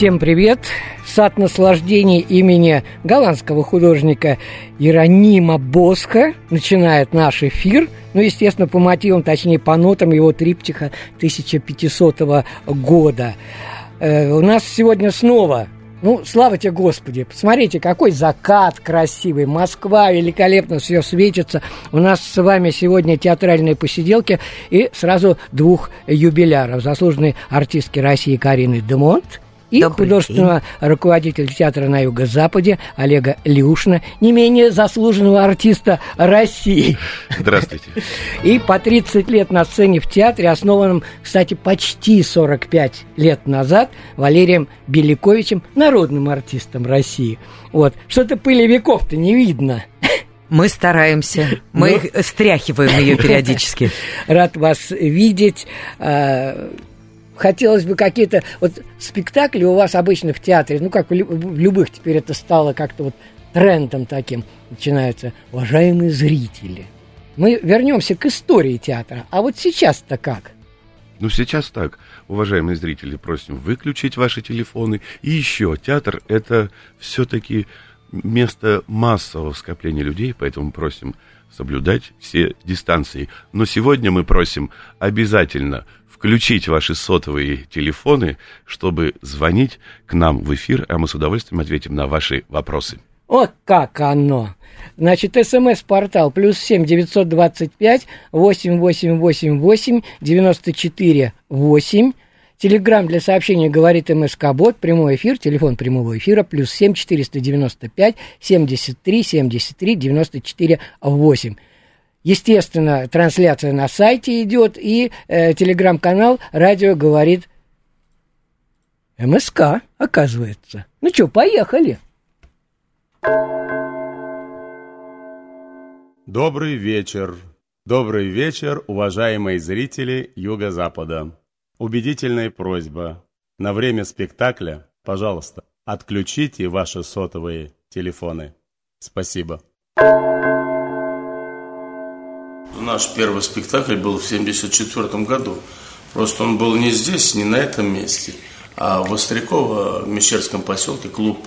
Всем привет! Сад наслаждений имени голландского художника Иеронима Боска начинает наш эфир. Ну, естественно, по мотивам, точнее, по нотам его триптиха 1500 года. Э, у нас сегодня снова ну, слава тебе, Господи! Посмотрите, какой закат красивый. Москва великолепно все светится. У нас с вами сегодня театральные посиделки и сразу двух юбиляров. Заслуженной артистки России Карины Демонт и Добрый художественного руководителя театра на Юго-Западе Олега Люшина, не менее заслуженного артиста России. Здравствуйте. И по 30 лет на сцене в театре, основанном, кстати, почти 45 лет назад Валерием Беляковичем, народным артистом России. Вот. Что-то пыли веков-то не видно. Мы стараемся. Мы Ну. их стряхиваем ее периодически. Рад вас видеть. Хотелось бы какие-то... Вот спектакли у вас обычно в театре, ну, как в лю- в любых теперь это стало как-то вот трендом таким начинаются. Уважаемые зрители, мы вернемся к истории театра. А вот сейчас-то как? Ну, сейчас так, уважаемые зрители, просим выключить ваши телефоны. И еще, театр – это все-таки место массового скопления людей, поэтому просим соблюдать все дистанции. Но сегодня мы просим обязательно включить ваши сотовые телефоны, чтобы звонить к нам в эфир, а мы с удовольствием ответим на ваши вопросы. Вот как оно! Значит, смс-портал плюс семь девятьсот двадцать пять восемь восемь восемь восемь девяносто четыре восемь. Телеграмм для сообщения говорит МСК Бот. Прямой эфир, телефон прямого эфира, плюс 7 495 73 73 94 8. Естественно, трансляция на сайте идет, и э, телеграм-канал «Радио говорит МСК», оказывается. Ну что, поехали. Добрый вечер. Добрый вечер, уважаемые зрители Юго-Запада. Убедительная просьба. На время спектакля, пожалуйста, отключите ваши сотовые телефоны. Спасибо. Наш первый спектакль был в 1974 году. Просто он был не здесь, не на этом месте, а в Остряково, в Мещерском поселке, клуб.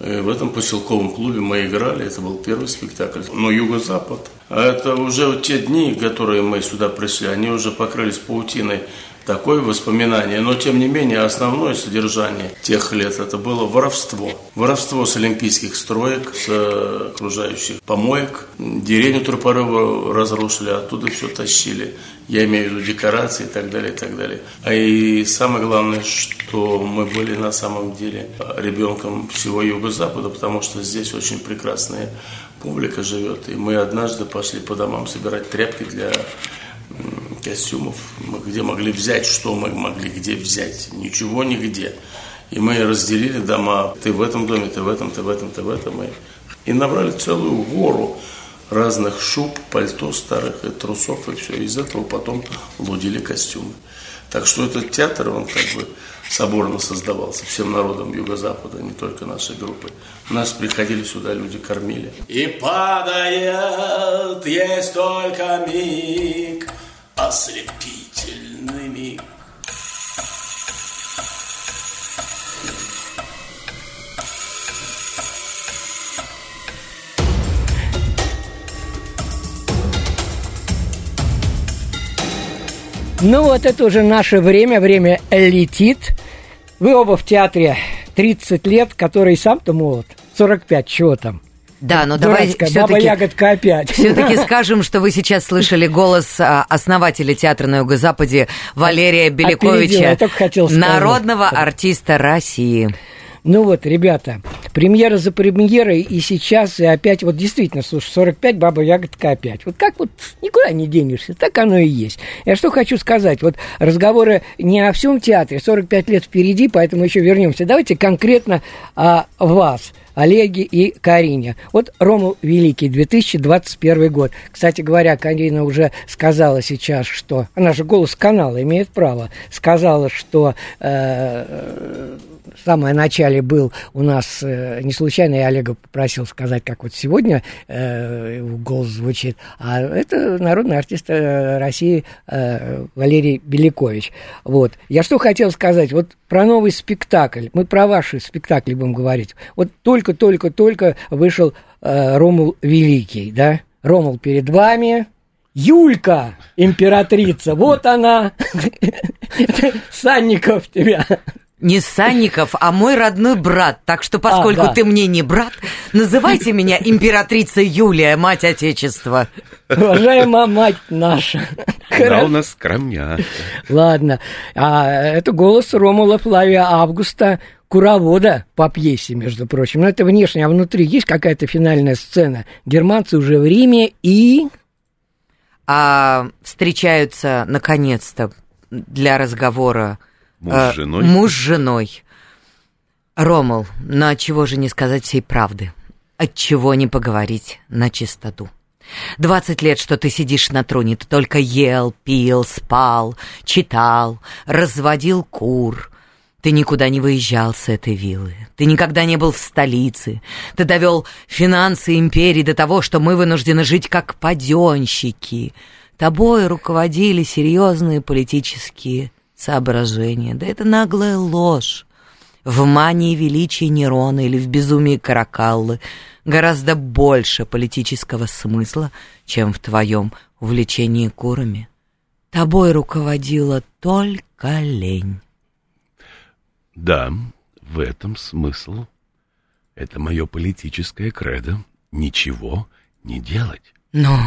И в этом поселковом клубе мы играли, это был первый спектакль. Но Юго-Запад, это уже те дни, которые мы сюда пришли, они уже покрылись паутиной такое воспоминание, но тем не менее основное содержание тех лет это было воровство. Воровство с олимпийских строек, с э, окружающих помоек. Деревню Тропарова разрушили, оттуда все тащили. Я имею в виду декорации и так далее, и так далее. А и самое главное, что мы были на самом деле ребенком всего Юго-Запада, потому что здесь очень прекрасная публика живет. И мы однажды пошли по домам собирать тряпки для костюмов, мы где могли взять, что мы могли где взять, ничего нигде. И мы разделили дома, ты в этом доме, ты в этом, ты в этом, ты в этом. И, и набрали целую гору разных шуб, пальто старых и трусов, и все. Из этого потом лудили костюмы. Так что этот театр, он как бы соборно создавался всем народом Юго-Запада, не только нашей группы. Нас приходили сюда, люди кормили. И падает, есть только миг, ослепительный миг. Ну вот это уже наше время, время летит. Вы оба в театре 30 лет, который сам-то молод. 45, чего там? Да, но давай Дурацкая баба все-таки... ягодка опять. Все-таки скажем, что вы сейчас слышали голос а, основателя театра на Юго-Западе Валерия Опередила, Беляковича, народного артиста России. Ну вот, ребята, премьера за премьерой, и сейчас, и опять, вот действительно, слушай, 45, баба ягодка опять. Вот как вот никуда не денешься, так оно и есть. Я что хочу сказать, вот разговоры не о всем театре, 45 лет впереди, поэтому еще вернемся. Давайте конкретно о вас – Олеге и Карине. Вот Ромул Великий, 2021 год. Кстати говоря, Карина уже сказала сейчас, что... Она же голос канала имеет право. Сказала, что э, в самом начале был у нас, э, не случайно я Олега попросил сказать, как вот сегодня э, его голос звучит, а это народный артист э, России э, Валерий Белякович. Вот. Я что хотел сказать, вот про новый спектакль, мы про ваши спектакли будем говорить. Вот только-только-только вышел э, Ромул Великий, да? Ромул перед вами, Юлька, императрица, вот она, Санников тебя не Санников, а мой родной брат. Так что, поскольку а, да. ты мне не брат, называйте меня императрица Юлия, мать Отечества. Уважаемая мать наша. Она у нас скромня. Ладно. А это голос Ромула Флавия Августа Куровода по пьесе, между прочим. Но это внешне, а внутри есть какая-то финальная сцена. Германцы уже в Риме и... А встречаются, наконец-то, для разговора Муж с женой? Муж с женой. Ромал, но от чего же не сказать всей правды? От чего не поговорить на чистоту? Двадцать лет, что ты сидишь на троне, ты только ел, пил, спал, читал, разводил кур. Ты никуда не выезжал с этой виллы. Ты никогда не был в столице. Ты довел финансы империи до того, что мы вынуждены жить как паденщики. Тобой руководили серьезные политические соображения. Да это наглая ложь. В мании величия Нерона или в безумии Каракаллы гораздо больше политического смысла, чем в твоем увлечении курами. Тобой руководила только лень. Да, в этом смысл. Это мое политическое кредо. Ничего не делать. Но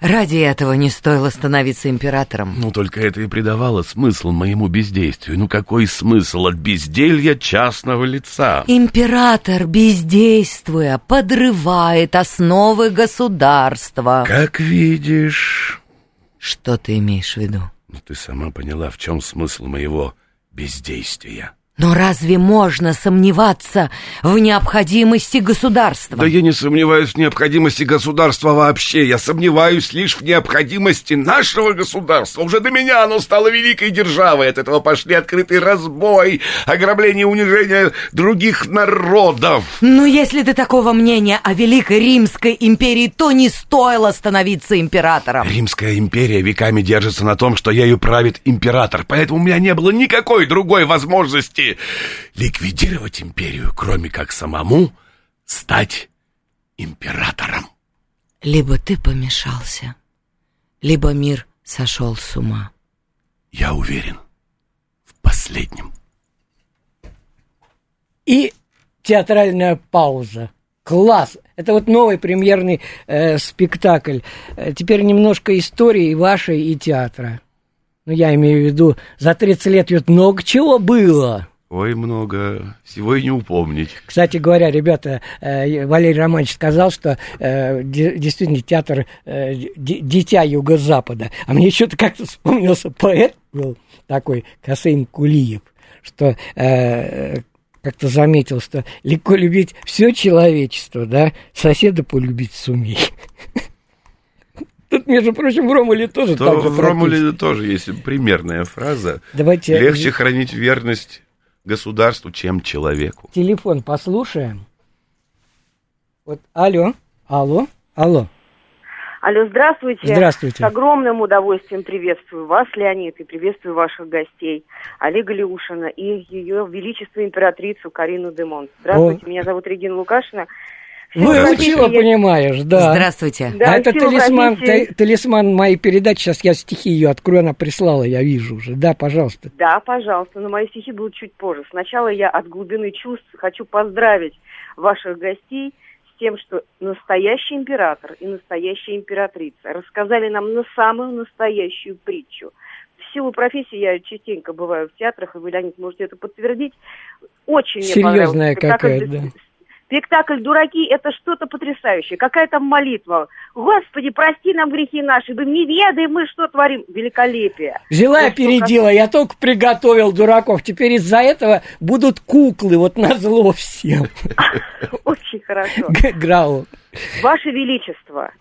ради этого не стоило становиться императором. Ну, только это и придавало смысл моему бездействию. Ну, какой смысл от безделья частного лица? Император, бездействуя, подрывает основы государства. Как видишь... Что ты имеешь в виду? Ну, ты сама поняла, в чем смысл моего бездействия. Но разве можно сомневаться в необходимости государства? Да я не сомневаюсь в необходимости государства вообще. Я сомневаюсь лишь в необходимости нашего государства. Уже до меня оно стало великой державой. От этого пошли открытый разбой, ограбление унижение других народов. Ну, если ты такого мнения о Великой Римской империи, то не стоило становиться императором. Римская империя веками держится на том, что ею правит император. Поэтому у меня не было никакой другой возможности возможности ликвидировать империю, кроме как самому стать императором. Либо ты помешался, либо мир сошел с ума. Я уверен в последнем. И театральная пауза. Класс! Это вот новый премьерный э, спектакль. Э, теперь немножко истории вашей и театра. Ну, я имею в виду, за 30 лет ведь много чего было. Ой, много. Всего и не упомнить. Кстати говоря, ребята, э, Валерий Романович сказал, что э, действительно театр э, дитя Юго-Запада. А мне что-то как-то вспомнился поэт был такой, Касым Кулиев, что как-то заметил, что легко любить все человечество, да, соседа полюбить сумей. Тут, между прочим, в Ромуле тоже То, так же В Ромуле тоже есть примерная фраза. Давайте... Легче хранить верность государству, чем человеку. Телефон послушаем. Вот, алло, алло, алло. Алло, здравствуйте. Здравствуйте. С огромным удовольствием приветствую вас, Леонид, и приветствую ваших гостей, Олега Леушина и ее величество императрицу Карину Демон. Здравствуйте, О. меня зовут Регина Лукашина. Выучила, понимаешь, да. Здравствуйте. Да, а это талисман, хотите... талисман моей передачи. Сейчас я стихи ее открою, она прислала, я вижу уже. Да, пожалуйста. Да, пожалуйста, но мои стихи будут чуть позже. Сначала я от глубины чувств хочу поздравить ваших гостей с тем, что настоящий император и настоящая императрица рассказали нам на самую настоящую притчу. в силу профессии я частенько бываю в театрах, и вы, Леонид, можете это подтвердить. Очень Серьезная какая-то, да. Спектакль «Дураки» — это что-то потрясающее. Какая там молитва. Господи, прости нам грехи наши, мы не ведаем, мы что творим. Великолепие. Взяла и опередила, я только приготовил дураков. Теперь из-за этого будут куклы, вот на зло всем. Очень хорошо. Грау. Ваше Величество,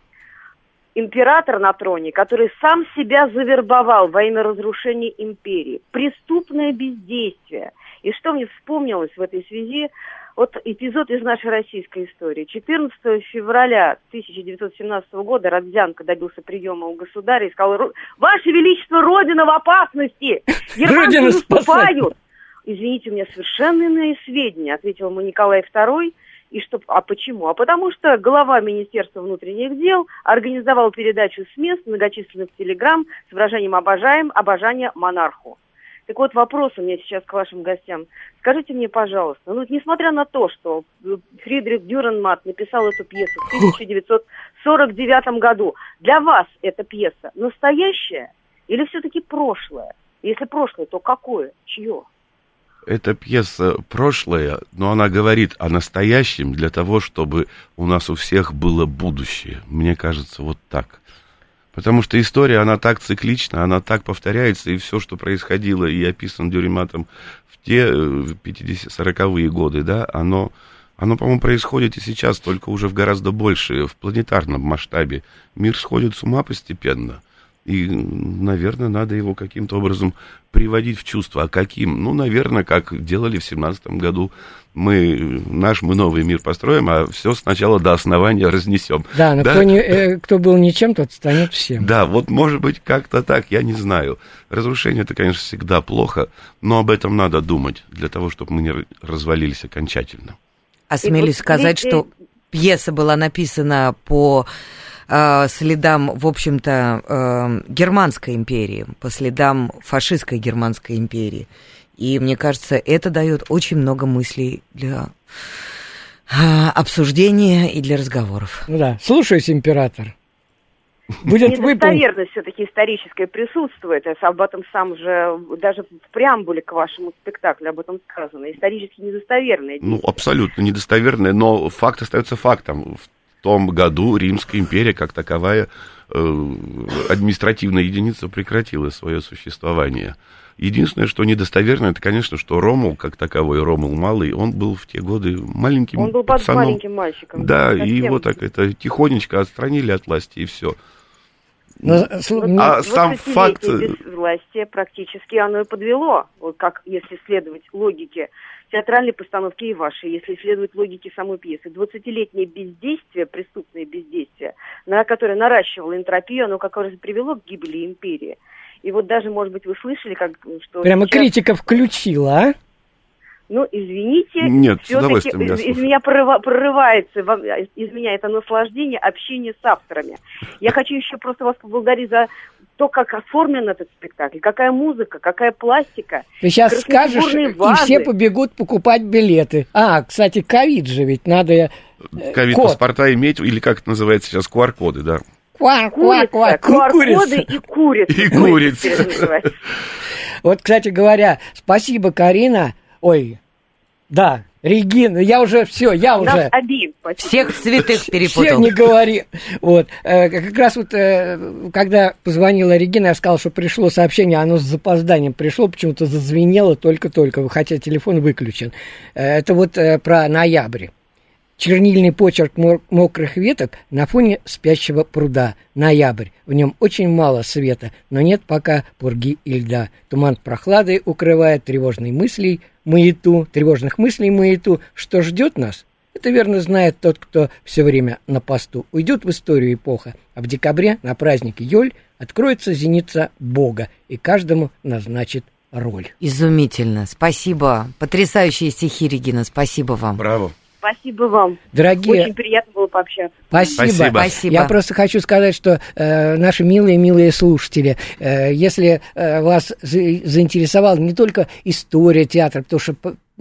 император на троне, который сам себя завербовал во имя разрушения империи. Преступное бездействие. И что мне вспомнилось в этой связи, вот эпизод из нашей российской истории. 14 февраля 1917 года Родзянко добился приема у государя и сказал, Ваше Величество, Родина в опасности! Германцы наступают! Извините, у меня совершенно иные сведения, ответил ему Николай II. И что, а почему? А потому что глава Министерства внутренних дел организовал передачу с мест многочисленных телеграмм с выражением «обожаем», «обожание монарху». Так вот, вопрос у меня сейчас к вашим гостям. Скажите мне, пожалуйста, ну, несмотря на то, что Фридрих Дюренмат написал эту пьесу в 1949 году, для вас эта пьеса настоящая или все-таки прошлое? Если прошлое, то какое? Чье? Эта пьеса прошлая, но она говорит о настоящем для того, чтобы у нас у всех было будущее. Мне кажется, вот так. Потому что история, она так циклична, она так повторяется, и все, что происходило и описано Дюриматом в те 50-40-е э, годы, да, оно, оно, по-моему, происходит и сейчас, только уже в гораздо больше, в планетарном масштабе. Мир сходит с ума постепенно. И, наверное, надо его каким-то образом приводить в чувство. А каким? Ну, наверное, как делали в семнадцатом году. Мы наш мы новый мир построим, а все сначала до основания разнесем. Да, но да? Кто, не, э, кто был ничем, тот станет всем. Да, вот может быть как-то так, я не знаю. Разрушение это, конечно, всегда плохо, но об этом надо думать для того, чтобы мы не развалились окончательно. Осмелюсь сказать, что пьеса была написана по э, следам, в общем-то, э, Германской империи, по следам фашистской Германской империи. И мне кажется, это дает очень много мыслей для э, обсуждения и для разговоров. Ну да, слушаюсь, император. Будет Недостоверность все-таки историческая присутствует. Я об этом сам же, даже в преамбуле к вашему спектаклю об этом сказано. Исторически недостоверные. Ну, абсолютно недостоверные, но факт остается фактом. В году Римская империя, как таковая э, административная единица, прекратила свое существование. Единственное, что недостоверно, это, конечно, что Ромул, как таковой, Ромул Малый, он был в те годы маленьким Он был пацаном. маленьким мальчиком. Да, и его так это тихонечко отстранили от власти, и все. Но, а вот сам факт... без власти практически оно и подвело, вот как если следовать логике театральной постановки и вашей, если следовать логике самой пьесы. 20-летнее бездействие, преступное бездействие, на которое наращивало энтропию, оно как раз привело к гибели империи. И вот даже, может быть, вы слышали, как, что... Прямо сейчас... критика включила, а? Ну, извините, Нет, все-таки из, из меня прорывается, из меня это наслаждение общения с авторами. Я хочу еще просто вас поблагодарить за то, как оформлен этот спектакль, какая музыка, какая пластика. Ты сейчас скажешь, вазы. и все побегут покупать билеты. А, кстати, ковид же ведь надо... Э, Ковид-паспорта иметь, или как это называется сейчас, QR-коды, да. QR-коды и курицы. И курицы. Вот, кстати говоря, спасибо, Карина. Ой, да, Регина, я уже все, я Нас уже... Один, Всех святых перепутал. Всех не говори. Вот. Э, как раз вот, э, когда позвонила Регина, я сказал, что пришло сообщение, оно с запозданием пришло, почему-то зазвенело только-только, хотя телефон выключен. Э, это вот про ноябрь. Чернильный почерк мокрых веток на фоне спящего пруда. Ноябрь. В нем очень мало света, но нет пока пурги и льда. Туман прохлады укрывает тревожные мысли, маяту, тревожных мыслей маяту. Что ждет нас? Это верно знает тот, кто все время на посту. Уйдет в историю эпоха, а в декабре на праздник Йоль откроется зеница Бога, и каждому назначит роль. Изумительно. Спасибо. Потрясающие стихи, Регина. Спасибо вам. Браво. Спасибо вам. Дорогие... Очень приятно было пообщаться. Спасибо. Спасибо. Спасибо. Я просто хочу сказать, что э, наши милые-милые слушатели, э, если э, вас за заинтересовала не только история театра, потому что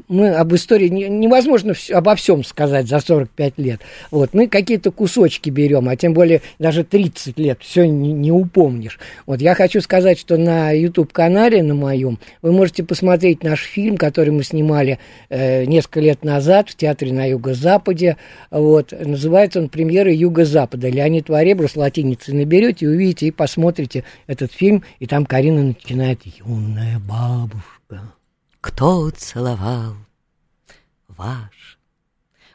мы об истории не, невозможно обо всем сказать за 45 лет. Вот, мы какие-то кусочки берем, а тем более даже 30 лет все не, не упомнишь. Вот я хочу сказать, что на YouTube-канале на моем вы можете посмотреть наш фильм, который мы снимали э, несколько лет назад в театре на Юго-Западе. Вот, называется он «Премьера Юго-Запада». Леонид Варебрус латиницей наберете, увидите и посмотрите этот фильм, и там Карина начинает «Юная бабушка». Кто целовал ваши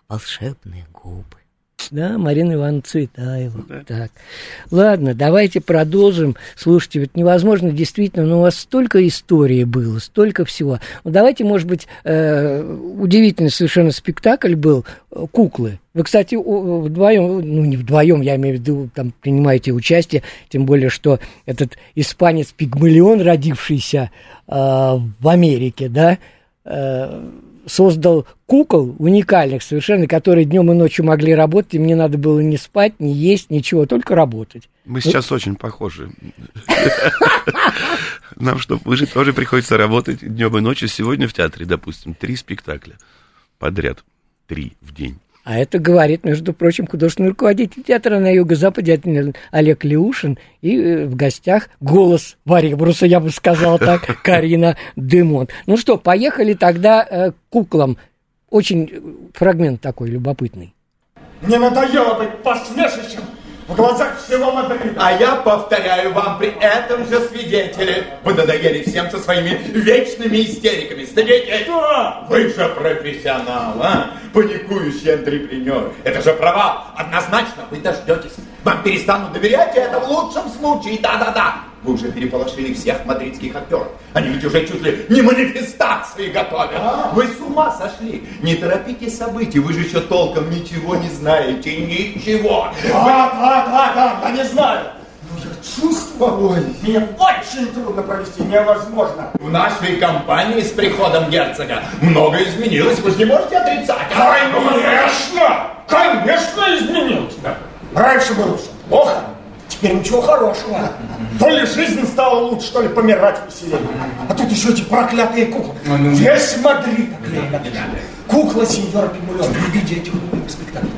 волшебные губы? Да, Марина Ивановна Цветаева. Да. Так. Ладно, давайте продолжим. Слушайте, ведь невозможно действительно, но у вас столько истории было, столько всего. Ну, давайте, может быть, э, удивительный совершенно спектакль был э, «Куклы». Вы, кстати, вдвоем, ну не вдвоем, я имею в виду, там принимаете участие, тем более, что этот испанец Пигмалион, родившийся э, в Америке, да, э, создал кукол уникальных совершенно, которые днем и ночью могли работать, и мне надо было не спать, не есть, ничего, только работать. Мы сейчас очень похожи. Нам, чтобы выжить, тоже приходится работать днем и ночью. Сегодня в театре, допустим, три спектакля подряд. Три в день. А это говорит, между прочим, художественный руководитель театра на юго-западе Олег Леушин и э, в гостях голос Варибруса, я бы сказал так, Карина Дымон. Ну что, поехали тогда э, к куклам. Очень э, фрагмент такой любопытный. Мне надоело быть посмешищем в глазах всего Мадрида. А я повторяю вам при этом же свидетели. Вы надоели всем со своими вечными истериками. Старики, Что? вы же профессионал, а? Паникующий антрепренер. Это же провал. Однозначно вы дождетесь. Вам перестанут доверять, и это в лучшем случае. Да-да-да. Вы уже переполошили всех мадридских актеров. Они ведь уже чуть ли не манифестации готовят. Вы с ума сошли. Не торопите события. Вы же еще толком ничего не знаете. Ничего. Да, да, да, да, я не знаю. Но я чувствую, мне очень трудно провести, невозможно. В нашей компании с приходом герцога многое изменилось. Вы же не можете отрицать. а? Конечно, конечно изменилось. Раньше было плохо, теперь ничего хорошего. То ли жизнь стала лучше, то ли помирать веселее. А тут еще эти проклятые куклы. Весь Мадрид оклеен. Кукла сеньора Пимулен в виде этих новых спектаклей.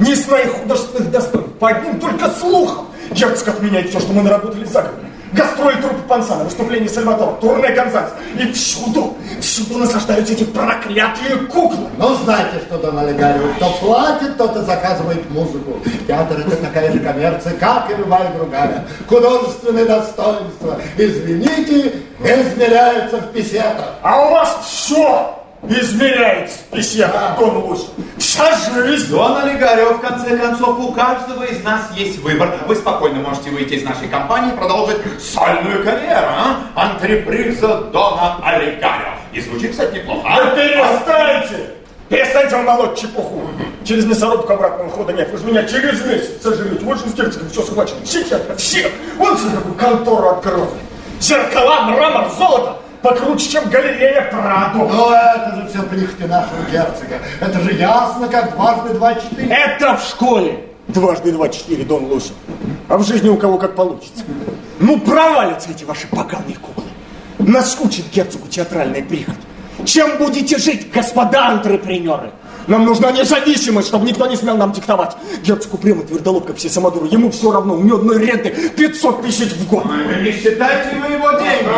Не с моих художественных достоинств, по одним только слухам. Герцог отменяет все, что мы наработали за год. Гастроли труппы Пансана, выступление Сальвадора, турне Гонзалес. И всюду, всюду наслаждаются эти проклятые куклы. Ну, знаете, что, Дон Олегарио, кто платит, тот и заказывает музыку. Театр это такая же коммерция, как и любая другая. Художественные достоинства, извините, измеряются в песетах. А у вас все измеряется в песетах, Дон Лусь. Вся жизнь. Дон Олегарио, в конце концов, у каждого из нас есть выбор. Вы спокойно можете выйти из нашей компании и продолжить сольную карьеру, а? Антреприза Дона Олегарио. И звучит, кстати, неплохо. а? Вы перестаньте! Перестаньте вам молоть чепуху. Через мясорубку обратного хода нет. Вы же меня через месяц сожрете. Вот же с герцогом все схвачено. Театры, все. Вон себе какую контору открыл. Зеркала, мрамор, золото. Покруче, чем галерея Прадо. Но это же все прихоти нашего герцога. Это же ясно, как дважды два четыре. Это в школе. Дважды два четыре, Дон Луси. А в жизни у кого как получится. Ну, провалятся эти ваши поганые куклы. Наскучит герцогу театральная прихоть. Чем будете жить, господа антрепренеры? Нам нужна независимость, чтобы никто не смел нам диктовать. Герцог упрямый твердолоб, как все самодуры. Ему все равно, у него одной ренты 500 тысяч в год. Не считайте вы его деньги.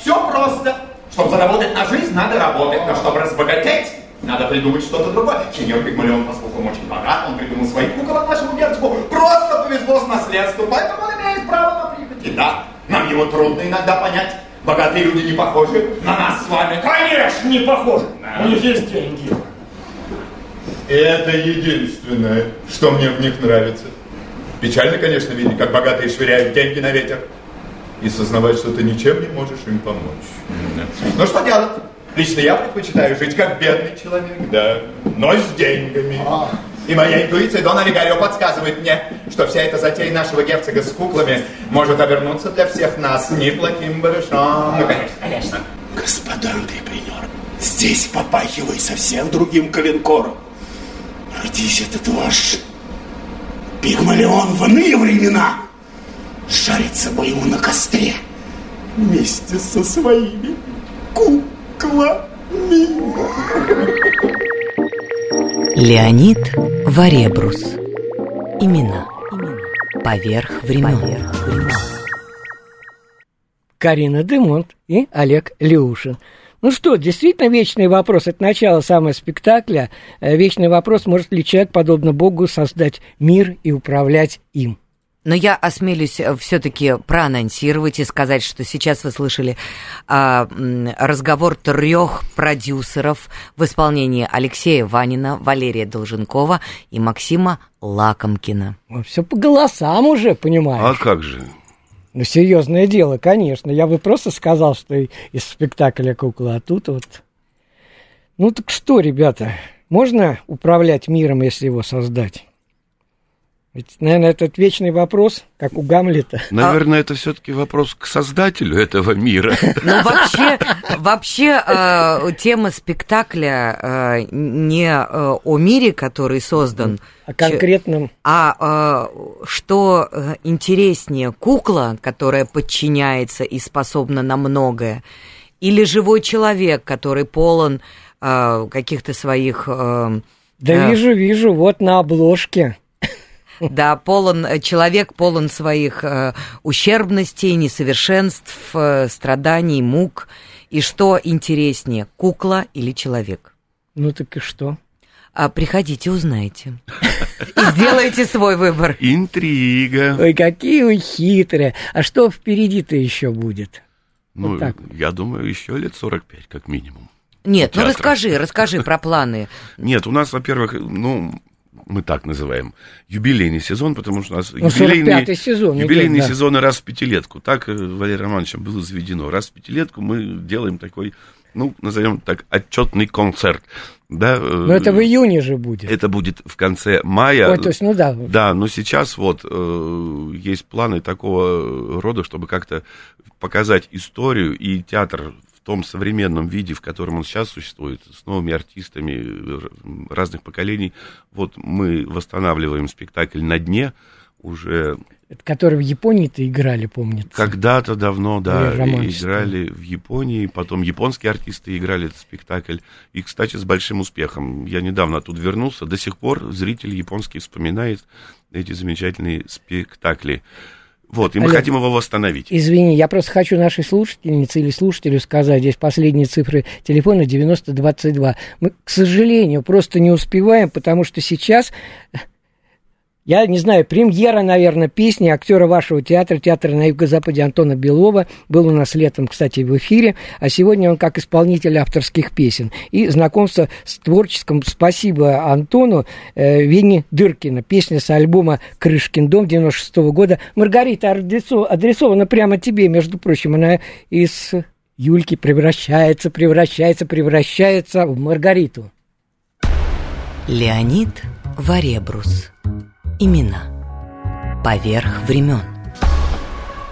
Все просто. Чтобы заработать на жизнь, надо работать. Но чтобы разбогатеть, надо придумать что-то другое. Сеньор Пигмалион, поскольку он очень богат, он придумал свои куколы нашему герцогу. Просто повезло с наследством, поэтому он имеет право на прихоти. Да, нам его трудно иногда понять. Богатые люди не похожи на нас с вами. Конечно, не похоже. У них есть деньги. Это единственное, что мне в них нравится. Печально, конечно, видеть, как богатые швыряют деньги на ветер. И сознавать, что ты ничем не можешь им помочь. Но что делать? Лично я предпочитаю жить как бедный человек, да, но с деньгами. И моя интуиция, Дон Олигарио, подсказывает мне, что вся эта затея нашего герцога с куклами может обернуться для всех нас неплохим барышом. Ну, конечно, конечно. Господа антрепренеры, здесь попахивай совсем другим коленкором. Родись этот ваш Пигмалион в иные времена. Жарится бы ему на костре вместе со своими куклами. Леонид Варебрус. Имена. Поверх времен. Карина Демонт и Олег Леушин. Ну что, действительно вечный вопрос. Это начало самого спектакля. Э, Вечный вопрос, может ли человек, подобно Богу, создать мир и управлять им? Но я осмелюсь все-таки проанонсировать и сказать, что сейчас вы слышали а, разговор трех продюсеров в исполнении Алексея Ванина, Валерия Долженкова и Максима Лакомкина. Все по голосам уже, А понимаешь? как же? Ну, серьезное дело, конечно. Я бы просто сказал, что из спектакля кукла, а тут вот... Ну так что, ребята, можно управлять миром, если его создать? Ведь, наверное, этот вечный вопрос, как у Гамлета. Наверное, это все-таки вопрос к создателю этого мира. Ну, вообще, вообще э, тема спектакля э, не э, о мире, который создан, О конкретном... а э, что э, интереснее, кукла, которая подчиняется и способна на многое, или живой человек, который полон э, каких-то своих... э, Да э, вижу, вижу, вот на обложке. Да, полон, э, человек полон своих э, ущербностей, несовершенств, э, страданий, мук. И что интереснее, кукла или человек? Ну так и что? А приходите, узнаете. И сделайте свой выбор. Интрига. Ой, какие вы хитрые. А что впереди-то еще будет? Ну, Вот так я думаю, еще лет 45 как минимум. Нет, ну расскажи, расскажи про планы. Нет, у нас, во-первых, ну, мы так называем, юбилейный сезон, потому что у нас Ну, юбилейные, 45-й сезон юбилейные да. сезоны раз в пятилетку. Так э, Валерием Романовичем было заведено. Раз в пятилетку мы делаем такой, ну, назовем так, отчетный концерт. Да, Но это в июне же будет. это будет в конце мая. Ой, то есть, ну да. Да, но сейчас вот э, есть планы такого рода, чтобы как-то показать историю и театр том современном виде, в котором он сейчас существует, с новыми артистами разных поколений. Вот мы восстанавливаем спектакль на дне уже Это который в Японии-то играли, помнится. когда-то давно, да, играли в Японии, потом японские артисты играли этот спектакль, и, кстати, с большим успехом. Я недавно оттуда вернулся, до сих пор зритель японский вспоминает эти замечательные спектакли. Вот, и мы Олег, хотим его восстановить. Извини, я просто хочу нашей слушательнице или слушателю сказать, здесь последние цифры телефона 9022. Мы, к сожалению, просто не успеваем, потому что сейчас, я не знаю, премьера, наверное, песни актера вашего театра, театра на юго-западе Антона Белова, был у нас летом, кстати, в эфире, а сегодня он как исполнитель авторских песен. И знакомство с творческим, спасибо Антону, э, Вени Дыркина, песня с альбома «Крышкин дом» 96 года. Маргарита адресо- адресована прямо тебе, между прочим, она из Юльки превращается, превращается, превращается в Маргариту. Леонид Варебрус. Имена. Поверх времен.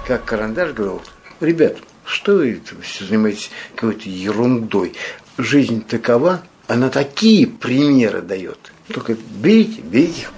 как карандаш говорил, ребят, что вы все занимаетесь какой-то ерундой? Жизнь такова, она такие примеры дает. Только берите, берите.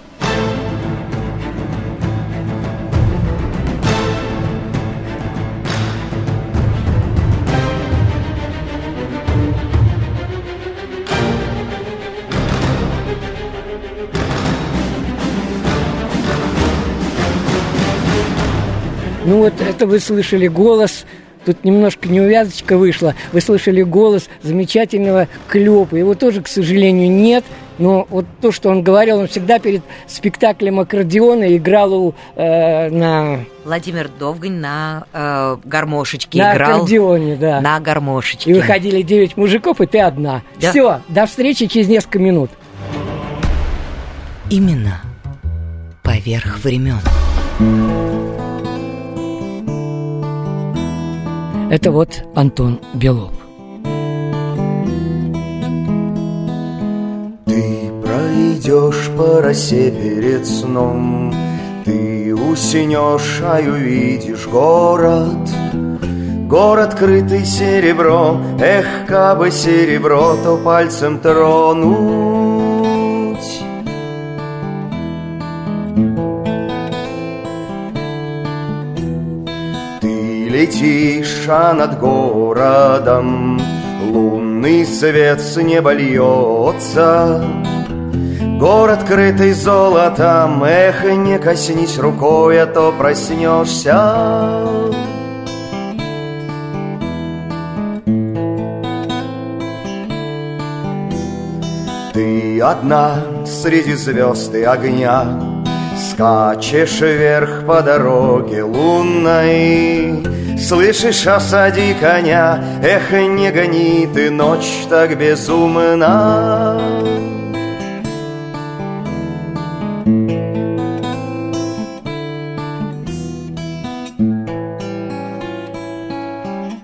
Вот это вы слышали голос, тут немножко неувязочка вышла, вы слышали голос замечательного Клёпа. Его тоже, к сожалению, нет, но вот то, что он говорил, он всегда перед спектаклем аккордеона играл у, э, на, Владимир Довгань на э, гармошечке на играл. аккордеоне, да. На гармошечке. И выходили девять мужиков, и ты одна. Да. Все, до встречи через несколько минут. Именно. Поверх времен. Это вот Антон Белов. Ты пройдешь по росе перед сном Ты уснешь, а увидишь город Город, крытый серебром Эх, кабы серебро, то пальцем тронуть Ты летишь, а над городом. Лунный свет с неба льется. Город, крытый золотом Эх, не коснись рукой, а то проснешься. Ты одна среди звезд и огня. Скачешь вверх по дороге лунной Слышишь, осади коня Эх, не гони ты ночь так безумно.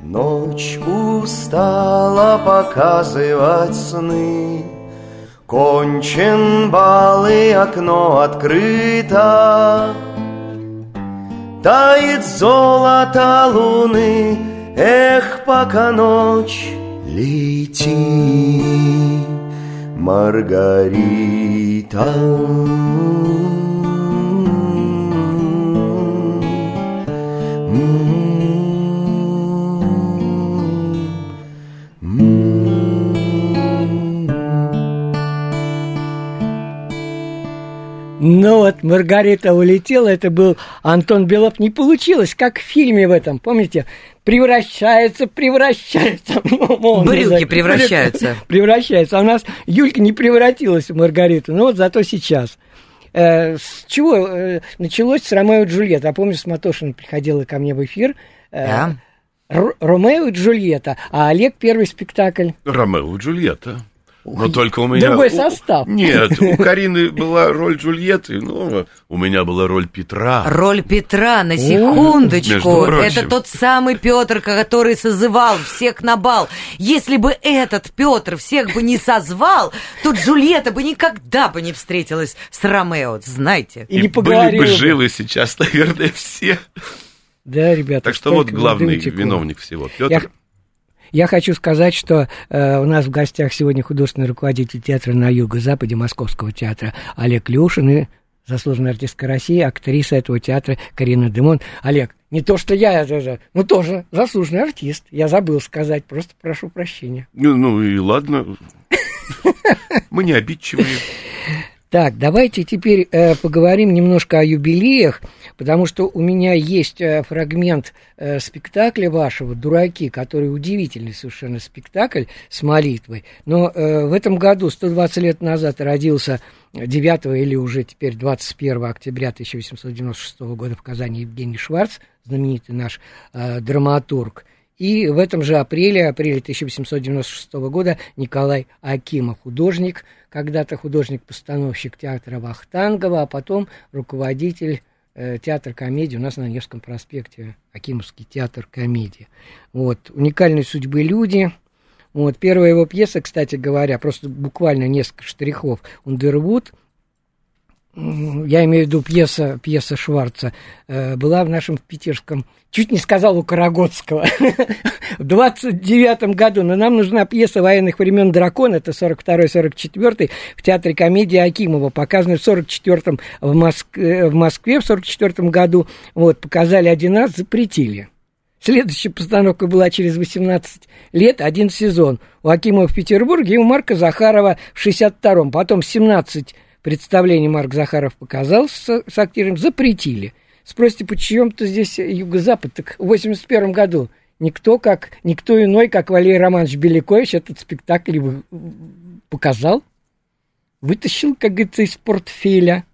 Ночь устала показывать сны. Кончен бал и окно открыто Тает золото луны Эх, пока ночь лети Маргарита Ну вот, Маргарита улетела, это был Антон Белов. Не получилось, как в фильме в этом, помните? Превращается, превращается. Ну, Брюки превращаются. Превращается. А у нас Юлька не превратилась в Маргариту. Ну вот зато сейчас. Э, с чего э, началось с Ромео и Джульетта? А помнишь, Сматошина приходила ко мне в эфир. Э, да. Ромео и Джульетта, а Олег первый спектакль. Ромео и Джульетта. Но только у меня... Другой состав. Нет, у Карины была роль Джульетты, но у меня была роль Петра. Роль Петра, на секундочку. Это тот самый Петр, который созывал всех на бал. Если бы этот Петр всех бы не созвал, то Джульетта бы никогда бы не встретилась с Ромео, знаете. И, И были бы живы сейчас, наверное, все. Да, ребята. Так что вот главный виновник всего. Петр. Я хочу сказать, что э, у нас в гостях сегодня художественный руководитель театра на юго-западе Московского театра Олег Люшин и заслуженная артистка России, актриса этого театра Карина Дымон. Олег, не то, что я, ну тоже заслуженный артист. Я забыл сказать, просто прошу прощения. Ну, ну и ладно. Мы не обидчивые. Так, давайте теперь э, поговорим немножко о юбилеях, потому что у меня есть э, фрагмент э, спектакля вашего «Дураки», который удивительный совершенно спектакль с молитвой. Но э, в этом году, 120 лет назад, родился 9 или уже теперь 21 октября 1896 года в Казани Евгений Шварц, знаменитый наш э, драматург. И в этом же апреле, апреле 1896 года, Николай Акимов, художник, когда-то художник-постановщик театра Вахтангова, а потом руководитель э, театра комедии у нас на Невском проспекте, Акимовский театр комедии. Вот, уникальной судьбы люди. Вот, первая его пьеса, кстати говоря, просто буквально несколько штрихов, «Ундервуд», я имею в виду пьеса, пьеса Шварца, э, была в нашем питерском, чуть не сказал у Карагодского, в 29 году, но нам нужна пьеса военных времен «Дракон», это 42-44 в Театре комедии Акимова, показанная в 44 в, Москве, в Москве в 44 году, вот, показали один раз, запретили. Следующая постановка была через 18 лет, один сезон. У Акимова в Петербурге и у Марка Захарова в 62-м. Потом 17 представление Марк Захаров показал с, с актером, запретили. Спросите, почему-то здесь Юго-Запад, так в 81 году никто, как, никто иной, как Валерий Романович Белякович этот спектакль показал, вытащил, как говорится, из портфеля.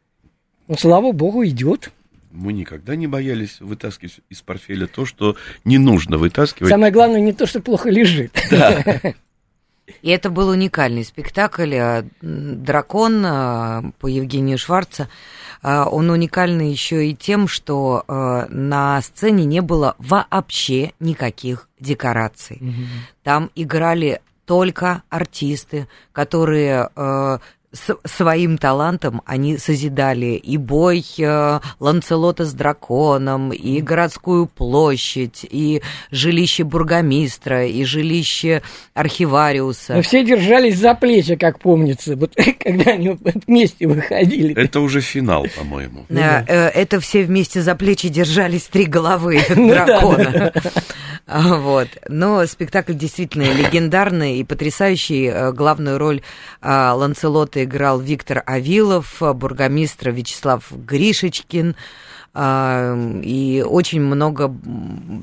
Ну, слава богу, идет. Мы никогда не боялись вытаскивать из портфеля то, что не нужно вытаскивать. Самое главное не то, что плохо лежит. Да. И это был уникальный спектакль. Э, «Дракон» э, по Евгению Шварца. Э, он уникальный еще и тем, что на сцене не было вообще никаких декораций. Угу. Там играли только артисты, которые своим талантом они созидали и бой э, Ланцелота с драконом, и городскую площадь, и жилище бургомистра, и жилище архивариуса. Но все держались за плечи, как помнится, вот когда они вместе выходили. Это уже финал, по-моему. Э, э, это все вместе за плечи держались три головы ну дракона. Вот. Но спектакль действительно легендарный и потрясающий. Э, Главную роль а, Ланцелота играл Виктор Авилов, а, бургомистр Вячеслав Гришечкин. И очень много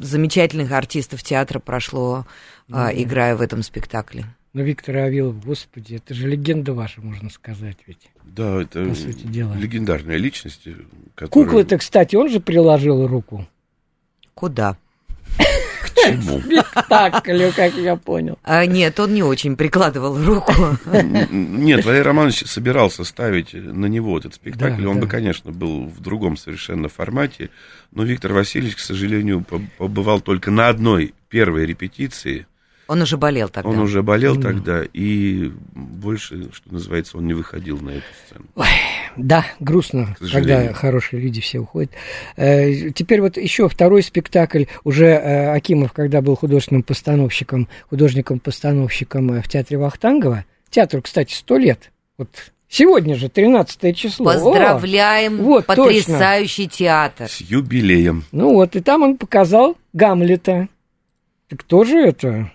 замечательных артистов театра прошло, Мгм. играя в этом спектакле. Ну, Виктор Авилов, господи, это же легенда ваша, можно сказать ведь. Да, это По сути дела. легендарная личность. э, которая- Куклы-то, кстати, он же приложил руку. Куда? Спектаклю, как я понял. А, нет, он не очень прикладывал руку. Нет, Валерий Романович собирался ставить на него этот спектакль. Да, Он да. бы, конечно, был в другом совершенно формате. Но Виктор Васильевич, к сожалению, по- побывал только на одной первой репетиции. Он уже болел тогда. Он уже болел Мгм. тогда, и больше, что называется, он не выходил на эту сцену. Да, грустно, К сожалению. когда хорошие люди все уходят. Э, Теперь вот еще второй спектакль. Уже э, Акимов, когда был художественным постановщиком, художником-постановщиком э, в театре Вахтангова. Театру, кстати, сто лет. Вот сегодня же, 13 число. О! Поздравляем, Вот, точно. потрясающий театр. С юбилеем. Ну вот, и там он показал Гамлета. Так тоже это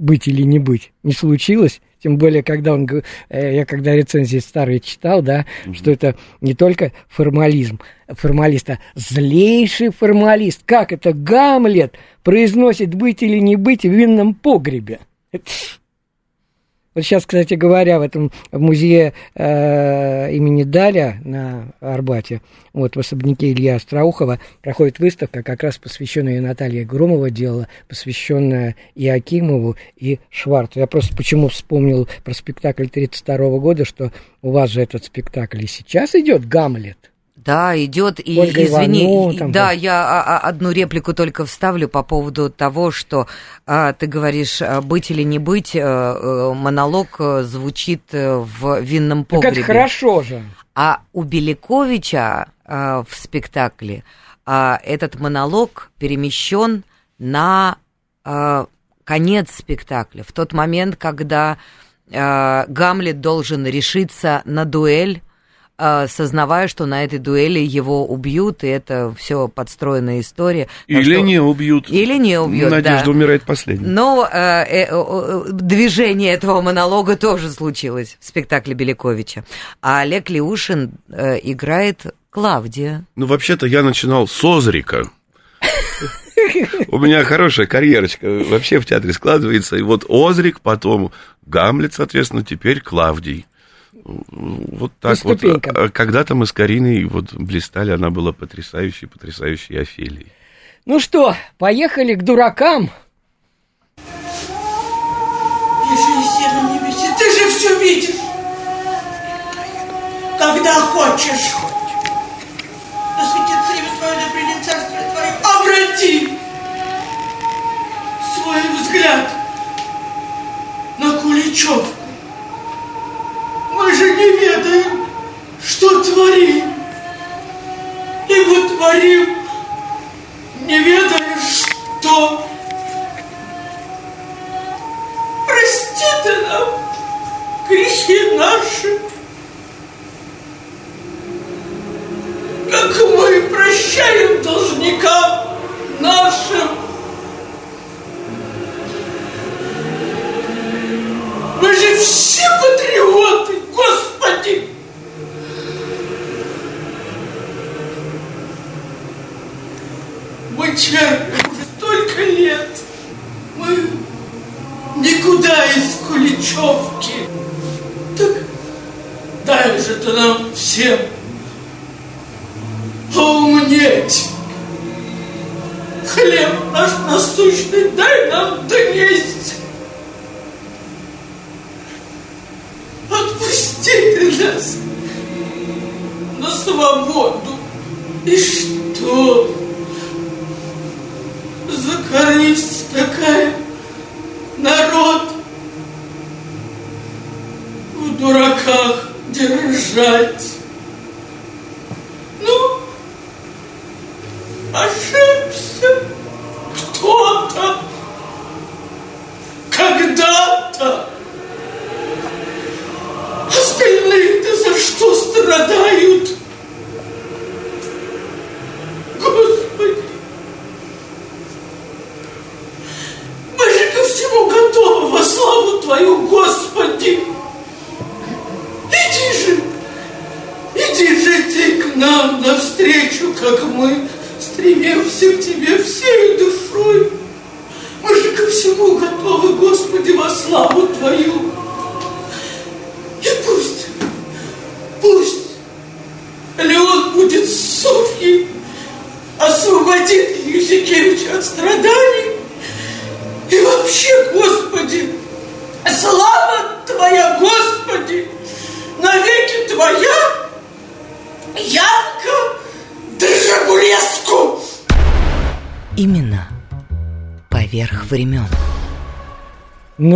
быть или не быть не случилось. Тем более, когда он, э, я когда рецензии старые читал, да, что это не только формализм, формалист, а злейший формалист. Как это Гамлет произносит быть или не быть в винном погребе? Вот сейчас, кстати говоря, в этом музее э, имени Даля на Арбате, вот в особняке Илья Остроухова, проходит выставка, как раз посвященная Наталье Громова делала, посвященная и Акимову, и Шварцу. Я просто почему вспомнил про спектакль 1932 года, что у вас же этот спектакль и сейчас идет «Гамлет». Да, идет, и Ольга извини, Иванова там да, была. я а, а, одну реплику только вставлю по поводу того, что а, ты говоришь, а, быть или не быть, э, монолог э, звучит в винном Так погребе. это хорошо же. А у Беляковича а, в спектакле а, этот монолог перемещен на а, конец спектакля, в тот момент, когда а, Гамлет должен решиться на дуэль, а, сознавая, что на этой дуэли его убьют, и это все подстроенная история. Или что- не убьют. Или не убьют, Надежда да. умирает последней. Но э, э, э, движение этого монолога тоже случилось в спектакле Беляковича. А Олег Леушин э, играет Клавдия. Ну, вообще-то я начинал с Озрика. У меня хорошая карьерочка вообще в театре складывается. И вот Озрик, потом Гамлет, соответственно, теперь Клавдий. Вот так вот. А Когда-то мы с Кариной вот блистали, она была потрясающей, потрясающей Офелией. Ну что, поехали к дуракам. Еще и сильно не беси, ты же все видишь. Когда хочешь. Да светится имя свое, да придет царствие твое. Обрати свой взгляд на Куличевку.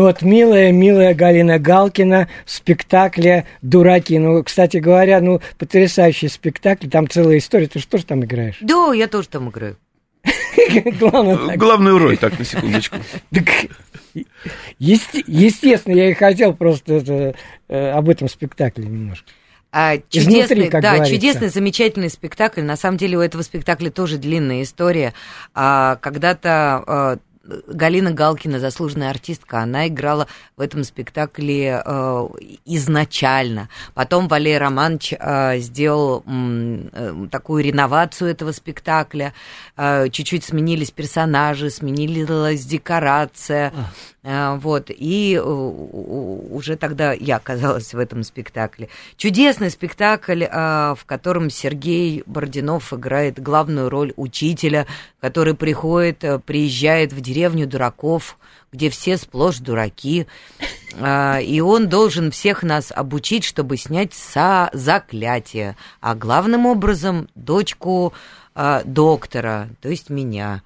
Вот милая, милая Галина Галкина в спектакле «Дураки». Ну, кстати говоря, ну, потрясающий спектакль, там целая история. Ты что же там играешь? Да, я тоже там играю. Главную роль, так, на секундочку. Естественно, я и хотел просто э, об этом спектакле немножко. А, Изнутри, чудесный, как да, говорится. чудесный, замечательный спектакль. На самом деле у этого спектакля тоже длинная история. А, когда-то а, Галина Галкина, заслуженная артистка, она играла в этом спектакле э, изначально. Потом Валерий Романович э, сделал э, такую реновацию этого спектакля. Э, чуть-чуть сменились персонажи, сменилась декорация. Э, Вот, и э, уже тогда я оказалась в этом спектакле. Чудесный спектакль, э, в котором Сергей Бородинов играет главную роль учителя, который приходит, э, приезжает в деревню дураков, где все сплошь дураки, А, и он должен всех нас обучить, чтобы снять со заклятие, а главным образом дочку а, доктора, то есть меня.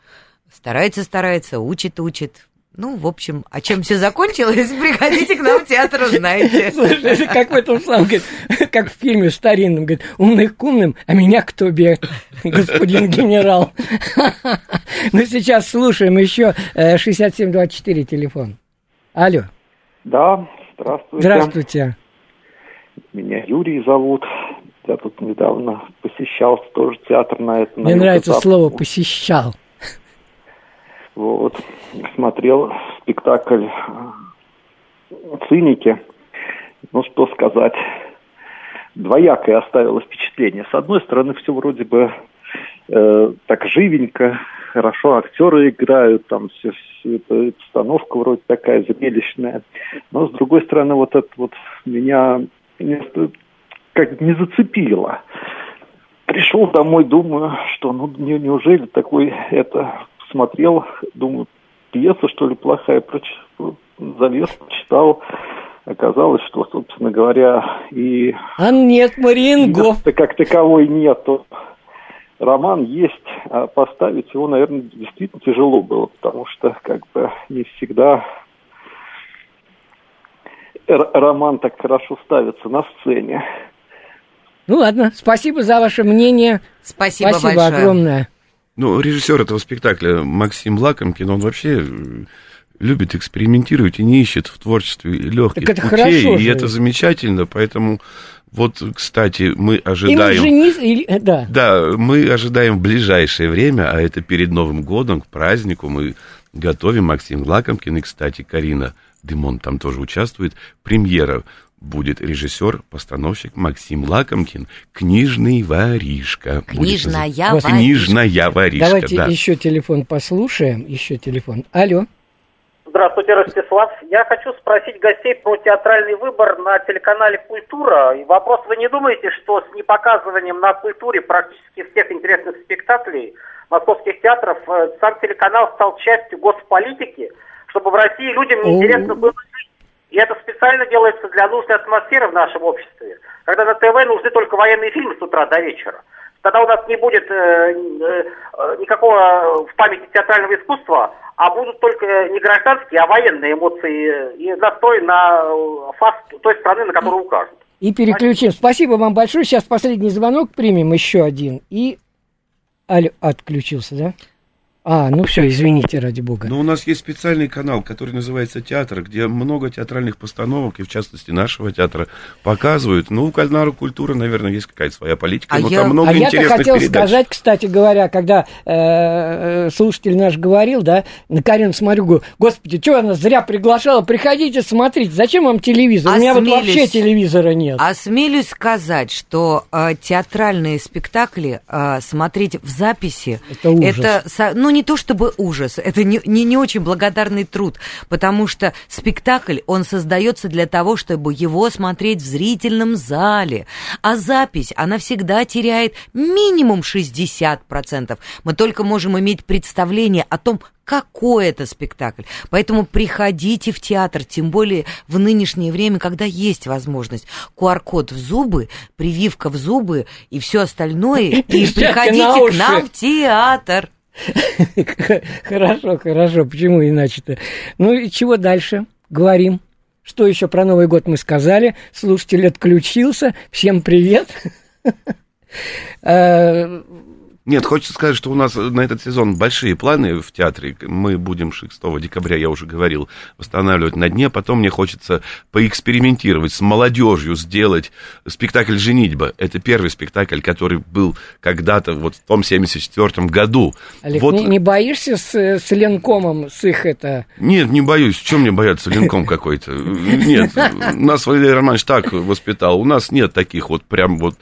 Старается, старается, учит, учит. Ну, в общем, а чем все закончилось, приходите к нам в театр, узнаете. Слушай, как в этом самом, говорит, как в фильме старинном, говорит, умных к умным, а меня к тебе, господин генерал. Ну, сейчас слушаем еще э, 6724 телефон. Алло, Да, здравствуйте. здравствуйте. Меня Юрий зовут. Я тут недавно посещал тоже театр на этом. Мне нравится слово «посещал». Вот. Смотрел спектакль э, «Циники». Ну, что сказать. Двоякое оставило впечатление. С одной стороны, все вроде бы э, так живенько, хорошо актеры играют, там все, все это, обстановка вроде такая зрелищная. Но с другой стороны, вот это вот меня как не зацепило. Пришел домой, думаю, что ну не- неужели такой это смотрел, думаю, пьеса что ли плохая, проч- залез, почитал. Оказалось, что, собственно говоря, и А нет, Мариенго. да, как таковой нету. Роман есть, а поставить его, наверное, действительно тяжело было, потому что как бы не всегда р- роман так хорошо ставится на сцене. Ну ладно, спасибо за ваше мнение. Спасибо, Спасибо большое. огромное. Ну, режиссер этого спектакля Максим Лакомкин, он вообще э, любит экспериментировать и не ищет в творчестве легких Так это путей, хорошо и же. это замечательно, поэтому вот, кстати, мы И мы ожидаем... же не... э, Да. Да, мы ожидаем в ближайшее время, а это перед Новым годом, к празднику, мы готовим Максим Лакомкин и, кстати, Карина Дымон там тоже участвует. Премьера будет режиссер, постановщик Максим Лакомкин, книжный воришка. Книжная воришка. Книжная воришка, Давайте да. еще телефон послушаем. Еще телефон. Алло. Здравствуйте, Ростислав. Я хочу спросить гостей про театральный выбор на телеканале «Культура». И вопрос, вы не думаете, что с непоказыванием на «Культуре» практически всех интересных спектаклей московских театров э, сам телеканал стал частью госполитики, чтобы в России людям неинтересно было? И это специально делается для нужной атмосферы в нашем обществе, когда на ТВ нужны только военные фильмы с утра до вечера. Тогда у нас не будет э, э, никакого в памяти театрального искусства, а будут только не гражданские, а военные эмоции и настрой на э, фас той страны, на которую укажут. И переключим. Спасибо вам большое. Сейчас последний звонок примем, еще один. И... Алло, отключился, да? А, ну все, извините, ради бога. Но у нас есть специальный канал, который называется «Театр», где много театральных постановок, и в частности нашего театра, показывают. Ну, у канала «Культура», наверное, есть какая-то своя политика, А но я, там много а я-то интересных хотел передач. сказать, кстати говоря, когда э, слушатель наш говорил, да, на Карину смотрю, говорю, господи, что она зря приглашала, приходите смотрите, зачем вам телевизор? У меня вот Осмелюсь- вообще телевизора нет. Осмелюсь сказать, что э, театральные спектакли э, смотреть в записи Это ужас. со- ну не то чтобы ужас, это не, не, не очень благодарный труд, потому что спектакль, он создается для того, чтобы его смотреть в зрительном зале, а запись, она всегда теряет минимум 60%. Мы только можем иметь представление о том, какой это спектакль. Поэтому приходите в театр, тем более в нынешнее время, когда есть возможность. QR-код в зубы, прививка в зубы и все остальное. И приходите к нам в театр. Хорошо, хорошо. Почему иначе-то? Ну и чего дальше? Говорим. Что еще про Новый год мы сказали? Слушатель отключился. Всем привет. Нет, хочется сказать, что у нас на этот сезон большие планы в театре. Мы будем 6 декабря, я уже говорил, восстанавливать на дне. Потом мне хочется поэкспериментировать с молодежью, сделать спектакль «Женитьба». Это первый спектакль, который был когда-то вот в том 74 году. Олег, вот... не, не боишься с, с Ленкомом, с их это... Нет, не боюсь. Чем мне бояться Ленком какой-то? Нет, нас Валерий Романович так воспитал. У нас нет таких вот прям вот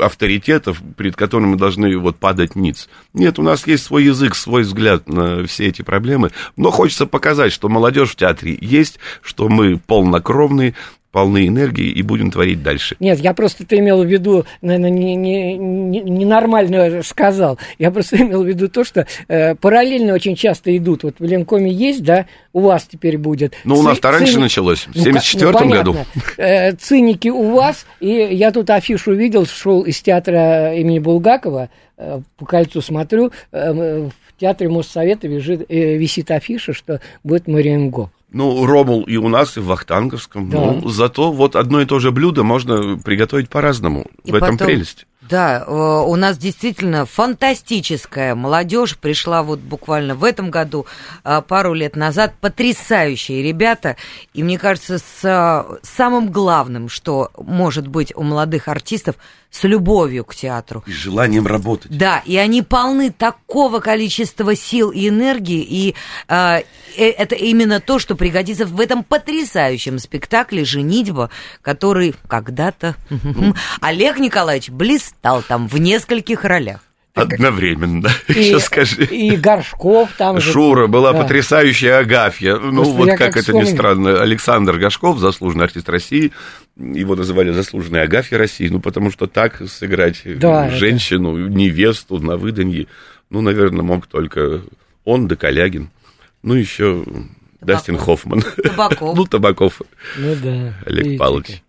авторитетов, перед которыми мы должны вот падать ниц. Нет, у нас есть свой язык, свой взгляд на все эти проблемы, но хочется показать, что молодежь в театре есть, что мы полнокровные, полны энергии и будем творить дальше. Нет, я просто ты имел в виду, наверное, не, не, не, ненормально сказал. Я просто имел в виду то, что э, параллельно очень часто идут. Вот в Ленкоме есть, да, у вас теперь будет. Ну, у нас-то раньше началось, в 74 ну, году. Э, циники у вас, и я тут афишу видел, шел из театра имени Булгакова, э, по кольцу смотрю, э, в театре Моссовета висит, э, висит афиша, что будет Мариенго. Ну, Ромул и у нас, и в Вахтанговском. Да. Ну, зато вот одно и то же блюдо можно приготовить по-разному. В этом потом, прелесть. Да, у нас действительно фантастическая молодежь пришла вот буквально в этом году, пару лет назад. Потрясающие ребята. И мне кажется, с самым главным, что может быть у молодых артистов, с любовью к театру. И желанием работать. Да, и они полны такого количества сил и энергии, и э, это именно то, что пригодится в этом потрясающем спектакле «Женитьба», который когда-то ну. Олег Николаевич блистал там в нескольких ролях. Одновременно, и, сейчас скажи. И Горшков там Шура, же. была да. потрясающая Агафья. Ну, Просто вот как, как это ни странно, Александр Горшков, заслуженный артист России, его называли заслуженный Агафья России, ну, потому что так сыграть да, женщину, это... невесту на выданье, ну, наверное, мог только он да Калягин. Ну, еще Дастин Хоффман. Табаков. ну, Табаков. Ну, да. Олег Видите. Павлович.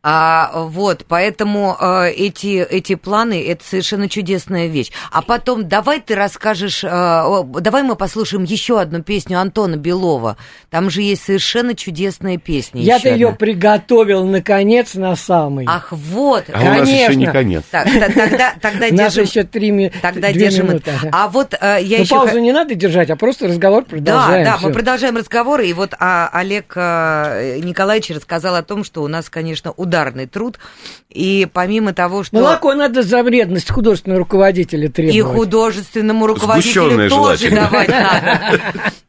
А, вот, поэтому а, эти, эти планы это совершенно чудесная вещь. А потом давай ты расскажешь, а, давай мы послушаем еще одну песню Антона Белова. Там же есть совершенно чудесная песня. Я-то ее приготовил наконец на самый. Ах, вот. А Конечно. у нас еще не конец. Так, тогда, тогда держим. еще три. Тогда держим. Минуты. А вот а, я Но еще. паузу не надо держать, а просто разговор продолжаем. Да, да, мы продолжаем разговор. И вот а, Олег а, Николаевич рассказал о том, что у нас, конечно, ударный труд. И помимо того, что... Молоко надо за вредность художественного руководителя требовать. И художественному руководителю тоже давать надо.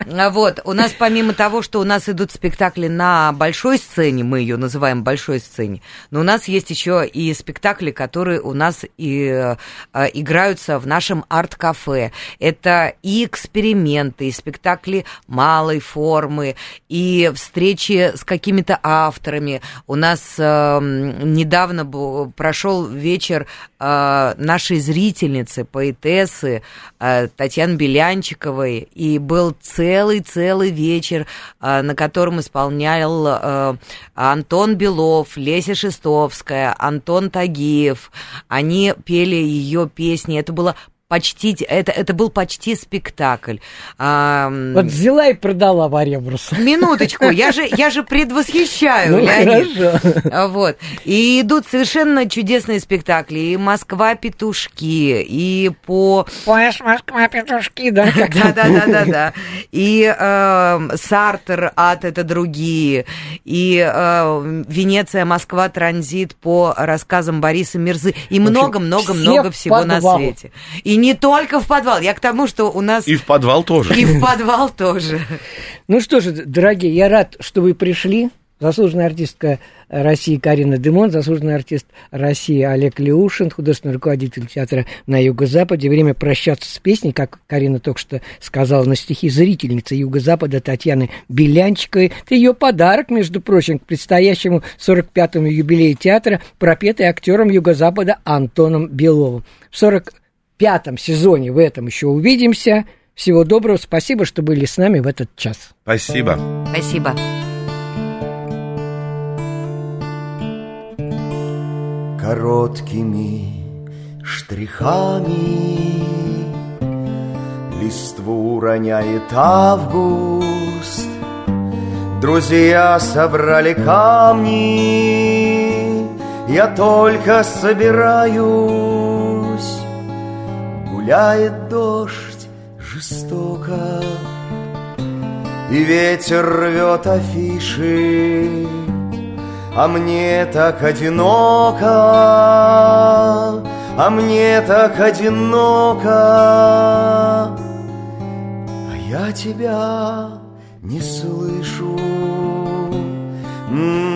Вот, у нас помимо того, что у нас идут спектакли на большой сцене, мы ее называем большой сцене, но у нас есть еще и спектакли, которые у нас и, э, играются в нашем арт-кафе. Это и эксперименты, и спектакли малой формы, и встречи с какими-то авторами. У нас э, недавно прошел вечер э, нашей зрительницы, поэтессы э, Татьяны Белянчиковой, и был целый-целый вечер, э, на котором исполнял Антон Белов, Леся Шестовская, Антон Тагиев. Они пели ее песни. Это было почти, это, это был почти спектакль. А, вот взяла и продала Варебрус. Минуточку, я же, я же предвосхищаю, ну, Леонид. Хорошо. Вот. И идут совершенно чудесные спектакли. И «Москва-петушки», и по... Поешь «Москва-петушки», да? Да-да-да-да-да. И э, «Сартер», «Ад» — это другие. И э, «Венеция», «Москва», «Транзит» по рассказам Бориса Мирзы. И много-много-много всего на свете. И не только в подвал. Я к тому, что у нас... И в подвал тоже. И в подвал тоже. Ну что же, дорогие, я рад, что вы пришли. Заслуженная артистка России Карина Дымон, заслуженный артист России Олег Леушин, художественный руководитель театра на Юго-Западе. Время прощаться с песней, как Карина только что сказала, на стихи зрительницы Юго-Запада Татьяны Белянчиковой. Это ее подарок, между прочим, к предстоящему 45-му юбилею театра, пропетый актером Юго-Запада Антоном Беловым. В 40 пятом сезоне в этом еще увидимся. Всего доброго, спасибо, что были с нами в этот час. Спасибо. Спасибо. Короткими штрихами листву роняет август Друзья собрали камни Я только собираюсь Гуляет дождь жестоко И ветер рвет афиши А мне так одиноко А мне так одиноко А я тебя не слышу. М-м-м,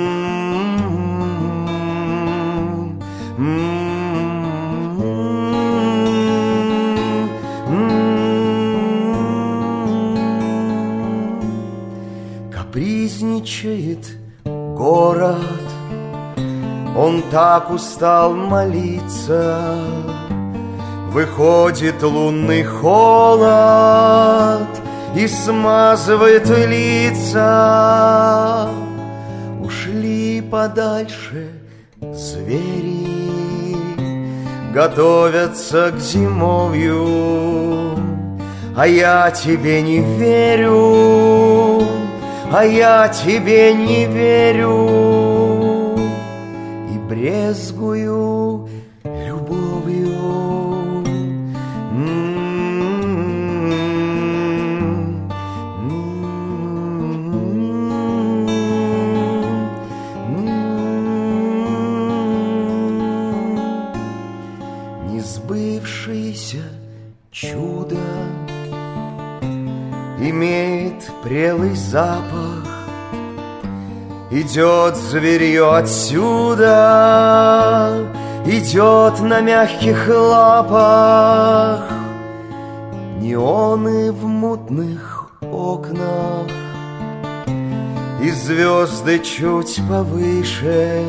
Капризничает город. Он так устал молиться. Выходит лунный холод И смазывает лица. Ушли подальше звери Готовятся к зимовью. А я тебе не верю А я тебе не верю И брезгую любовью. Несбывшееся чудо Имеет прелый запах Идет зверье отсюда Идет на мягких лапах. Неоны в мутных окнах. И звезды чуть повыше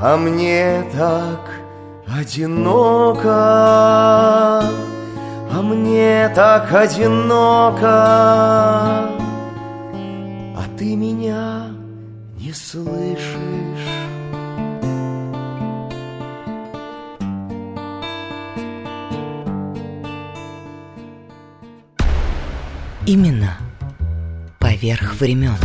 А мне так одиноко. А мне так одиноко. А ты меня слышишь Именно поверх времен.